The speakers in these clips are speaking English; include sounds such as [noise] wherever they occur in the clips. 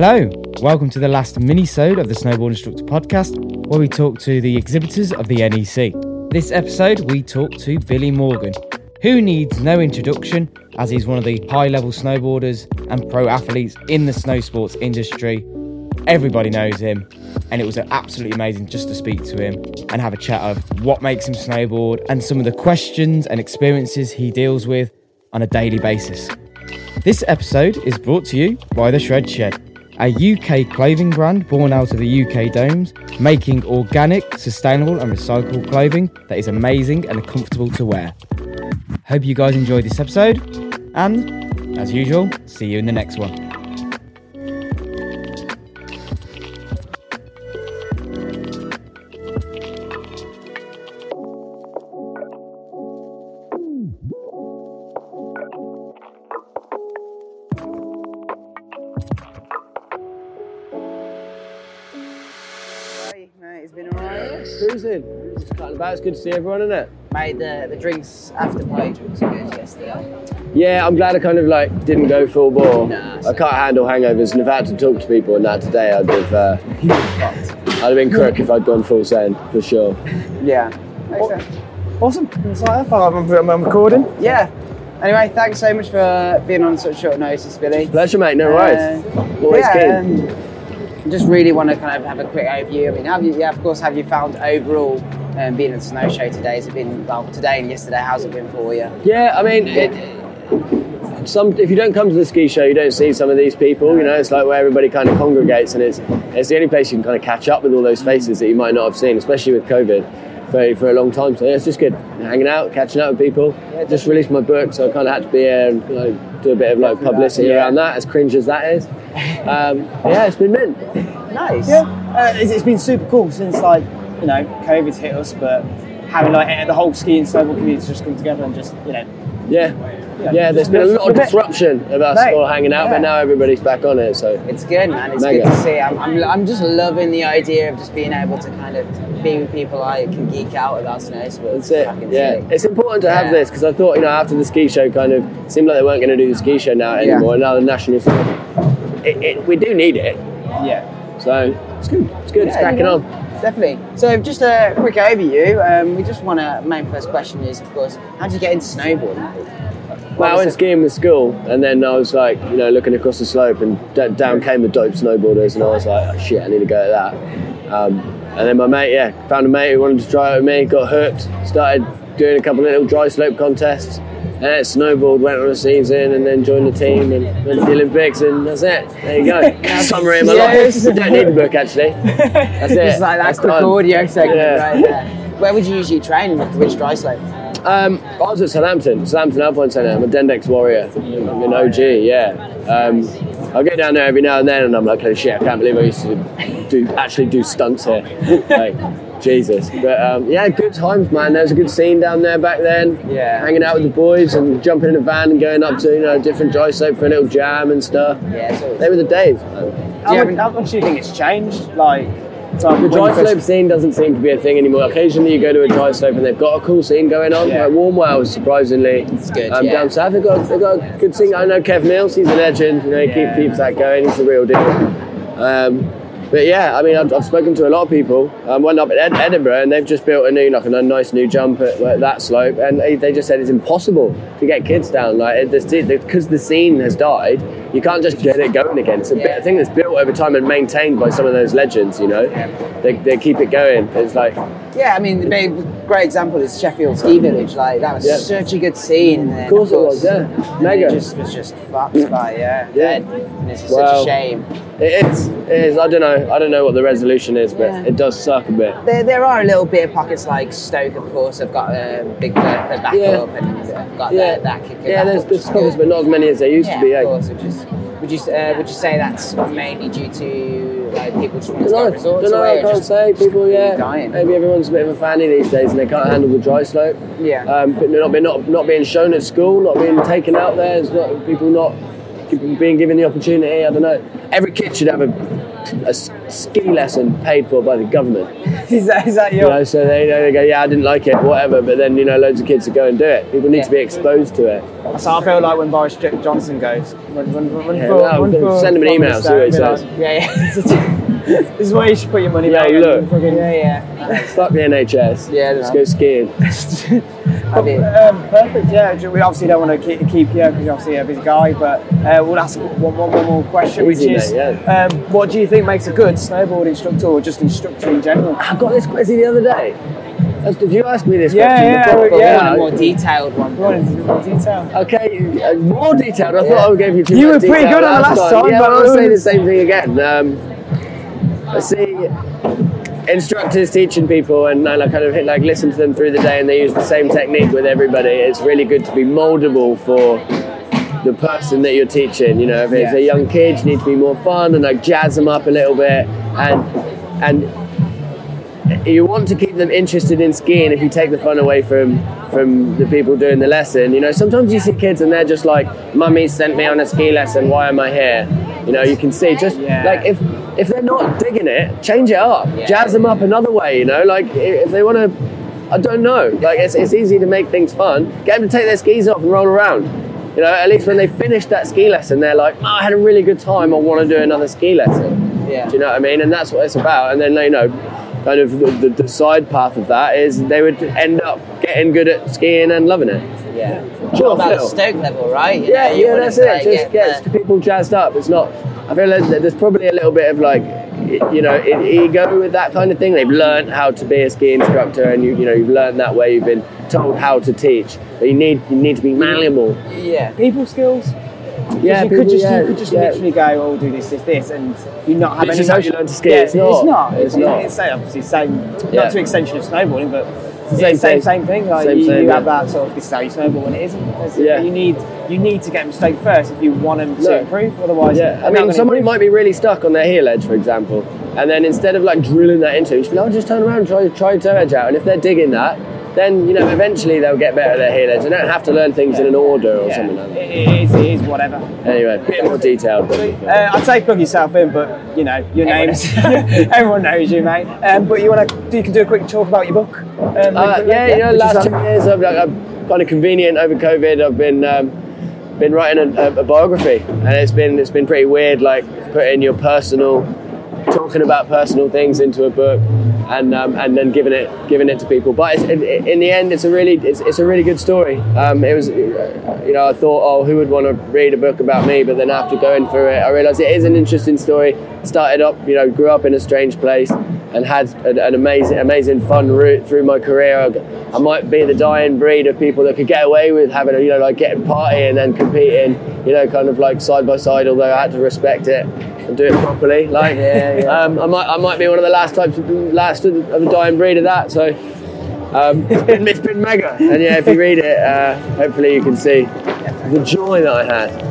Hello, welcome to the last mini-sode of the Snowboard Instructor podcast, where we talk to the exhibitors of the NEC. This episode, we talk to Billy Morgan, who needs no introduction as he's one of the high-level snowboarders and pro athletes in the snow sports industry. Everybody knows him, and it was absolutely amazing just to speak to him and have a chat of what makes him snowboard and some of the questions and experiences he deals with on a daily basis. This episode is brought to you by The Shred Shed a UK clothing brand born out of the UK domes, making organic, sustainable, and recycled clothing that is amazing and comfortable to wear. Hope you guys enjoyed this episode, and as usual, see you in the next one. Cruising. Just cutting about. It's good to see everyone, isn't it? Mate, the, the drinks after party drinks were good yesterday. Yeah, I'm glad I kind of like didn't go full bore. Nah, I can't handle hangovers, and if I had to talk to people and that today, I'd have, uh, [laughs] I'd have been crook if I'd gone full send for sure. Yeah. Awesome. Excited. I'm, I'm, I'm recording. Yeah. Anyway, thanks so much for being on such short notice, Billy. Pleasure, mate. No worries. Uh, Always yeah, keen. um, just really want to kind of have a quick overview. I mean, have you, yeah, of course, have you found overall um, being at the snow show today? Has it been well today and yesterday? How's it been for you? Yeah, I mean, it, some if you don't come to the ski show, you don't see some of these people. You know, it's like where everybody kind of congregates, and it's it's the only place you can kind of catch up with all those faces that you might not have seen, especially with COVID. For, for a long time, so yeah, it's just good hanging out, catching up with people. Yeah, just released my book, so I kind of had to be here and you know, do a bit of like publicity Yeah. around that, as cringe as that is. Um, yeah, it's been mint. Nice. Yeah. Uh, it's, it's been super cool since like you know COVID's hit us, but having like the whole ski and snowboard community just come together and just you know Yeah, Yeah, yeah. There's just been a lot of disruption of us Mate, all hanging out, yeah. but now everybody's back on it. So It's good, man. It's Mega. good to see. I'm, I'm, I'm just loving the idea of just being able to kind of be with people I can geek out about snow sports. That's it. Yeah, sick. it's important to have this because I thought, you know, after the ski show, kind of seemed like they weren't going to do the ski show now Yeah. anymore. Now the national, it, it, we do need it. yeah. So it's good. It's good. it's Yeah, cracking you know, on. Definitely. So, just a quick overview. Um, we just want to. Main first question is, of course, how did you get into snowboarding? Well, I went skiing with school, and then I was like, you know, looking across the slope, and d- down came the dope snowboarders, and I was like, oh, shit, I need to go at that. Um, and then my mate, yeah, found a mate who wanted to try it with me, got hooked, started doing a couple of little dry slope contests, and then snowboard, went on a season, and then joined the team and went to the Olympics, and that's it. There you go. [laughs] Summary of my Yes. life. Don't need the book actually. That's [laughs] it. Just like that That's quick done. audio segment Yeah. right there. Where would you usually train? Which dry slope? Um, I was at Southampton, Southampton Alpine Centre. I'm a Dendix warrior. I'm an OG, yeah. Um, I go down there every now and then, and I'm like, oh shit, I can't believe I used to do actually do stunts here. [laughs] like, Jesus. But um, yeah, good times, man. There was a good scene down there back then. Yeah. Hanging out with the boys and jumping in a van and going up to you know a different dry slope for a little jam and stuff. Yeah, They were the days. man. How, much, how much do you think it's changed? Like from The dry slope scene doesn't seem to be a thing anymore. Occasionally, you go to a dry slope and they've got a cool scene going on. Yeah. Like Warmwell, surprisingly, It's good, Um, yeah. down south, they've got they've got a good scene. I know Kev Mills, he's a legend. You know, he Yeah. keep, keeps that going. He's the real deal. Um, but yeah, I mean, I've, I've spoken to a lot of people. Um, went up at Ed- Edinburgh and they've just built a new, like a nice new jump at, at that slope, and they, they just said it's impossible to get kids down. Like because the scene has died, you can't just get it going again. It's a bit, Yeah. a thing that's built over time and maintained by some of those legends. You know, they, they keep it going. It's like Yeah, I mean, the big, great example is Sheffield Ski Village. Like that was Yeah. such a good scene. And then, Of course it was, yeah. Mega. It just was just fucked by yeah. Yeah. And it's Well, such a shame. It is. It is. I don't know. I don't know what the resolution is, but Yeah. it does suck a bit. There, there are a little of pockets like Stoke, of course. Have got a big Bertha back Yeah. up and have got Yeah, that, that kick. yeah. There's, there's pockets, but not as many as there used yeah, to be. of eh? course. Which is, would you uh, would you say that's mainly due to like people just want to know. resorts Don't know. I can't just say. People, yeah. dying? Maybe everyone's a bit of a fanny these days, and they can't handle the dry slope. Yeah. Um, but not being not, not being shown at school, not being taken out there. It's not people not people being given the opportunity. I don't know. Every kid should have a ski lesson paid for by the government. [laughs] is that is that You your? know, so they, they go, yeah, I didn't like it, whatever. But then you know, loads of kids would go and do it. People need Yeah. to be exposed to it. So I feel like when Boris Johnson goes, run, run, run Yeah, for, for send him an email, see what he says. like, yeah, yeah. [laughs] this is where you should put your money. Yeah, look. fucking- Yeah, yeah. Fuck the NHS. Yeah, Let's no. go skiing. [laughs] I mean, Um, perfect. Yeah, we obviously don't want to keep, keep you because you're obviously a busy guy, but uh, we'll ask one, one, one more question, Easy, which is, mate, um, what do you think makes a good snowboard instructor or just instructor in general? I got this question the other day. Did you ask me this Yeah, question yeah, before? yeah. a more detailed one. You want into more detail? Okay, uh, more detailed. I thought I would give you too You were pretty good on the last time, Yeah, but but I'll say the same thing again. Um, I see instructors teaching people, and I kind of like listen to them through the day, and they use the same technique with everybody. It's really good to be moldable for the person that you're teaching. You know, if it's Yeah. a young kid, you need to be more fun and like jazz them up a little bit, and and you want to keep them interested in skiing if you take the fun away from from the people doing the lesson you know sometimes you see kids and they're just like mummy sent me on a ski lesson why am i here you know you can see just Yeah. like if if they're not digging it change it up Yeah. jazz them up another way you know like if they want to i don't know like it's, it's easy to make things fun get them to take their skis off and roll around you know at least when they finish that ski lesson they're like oh, i had a really good time i want to do another ski lesson Yeah. do you know what I mean? And that's what it's about. And then, you know, kind of the, the, the side path of that is they would end up getting good at skiing and loving it. Yeah. Sure, about the Stoke level, right? You Yeah, know, yeah, that's it. Just get gets the- people jazzed up. It's not. I feel like there's probably a little bit of like, you know, ego with that kind of thing. They've learned how to be a ski instructor, and you, you know, you've learned that way. You've been told how to teach, but you need you need to be malleable. Yeah. People skills. Yeah, you people- could just yeah, you could just yeah. literally go, oh, do this, this, this, and you not have This any. is how you learn to ski. Yeah, It's not. It's not. It's It's, not. It's obviously same. Yeah. Not to extension of snowboarding, but it's the Same same, same, thing. same thing. Like Same, you, same, you yeah. have that sort of this is how you snowboard when it isn't. It's- Yeah. You need you need to get them straight first if you want them to No. improve. Otherwise, Yeah, I mean, somebody improve. might be really stuck on their heel edge, for example, and then instead of like drilling that into, it, you should be like, oh, just turn around, try try your toe edge out, and if they're digging that, then you know eventually they'll get better at their heel edge. They don't have to learn things in an order or Yeah. something like that. It, is. It is whatever. Anyway, a bit more detailed. Uh, I'd say plug yourself in, but you know your Everyone name's [laughs] everyone knows you, mate. Um, but you want to you can do a quick talk about your book. Um, Uh, yeah, you know, last two years I've, kind of convenient over COVID. I've been um, been writing a, a, a biography, and it's been it's been pretty weird, like putting your personal, talking about personal things into a book, and um, and then giving it giving it to people. But in, in the end, it's a really it's, it's a really good story. Um, it was, you know, I thought, oh, who would want to read a book about me? But then after going through it, I realised it is an interesting story. Started up, you know, grew up in a strange place and had an, an amazing, amazing fun route through my career. I, I might be the dying breed of people that could get away with having, a, you know, like getting partying and competing, you know, kind of like side by side. Although I had to respect it and do it properly. Like, Yeah, yeah. [laughs] Um, I might, I might be one of the last types of last of the, dying breed of that. So. Um, [laughs] it's, been, it's been mega, and yeah, if you read it, uh, hopefully you can see the joy that I had.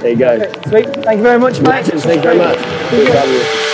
There you go. Sweet. Thank you very much, mate. Thank you very much.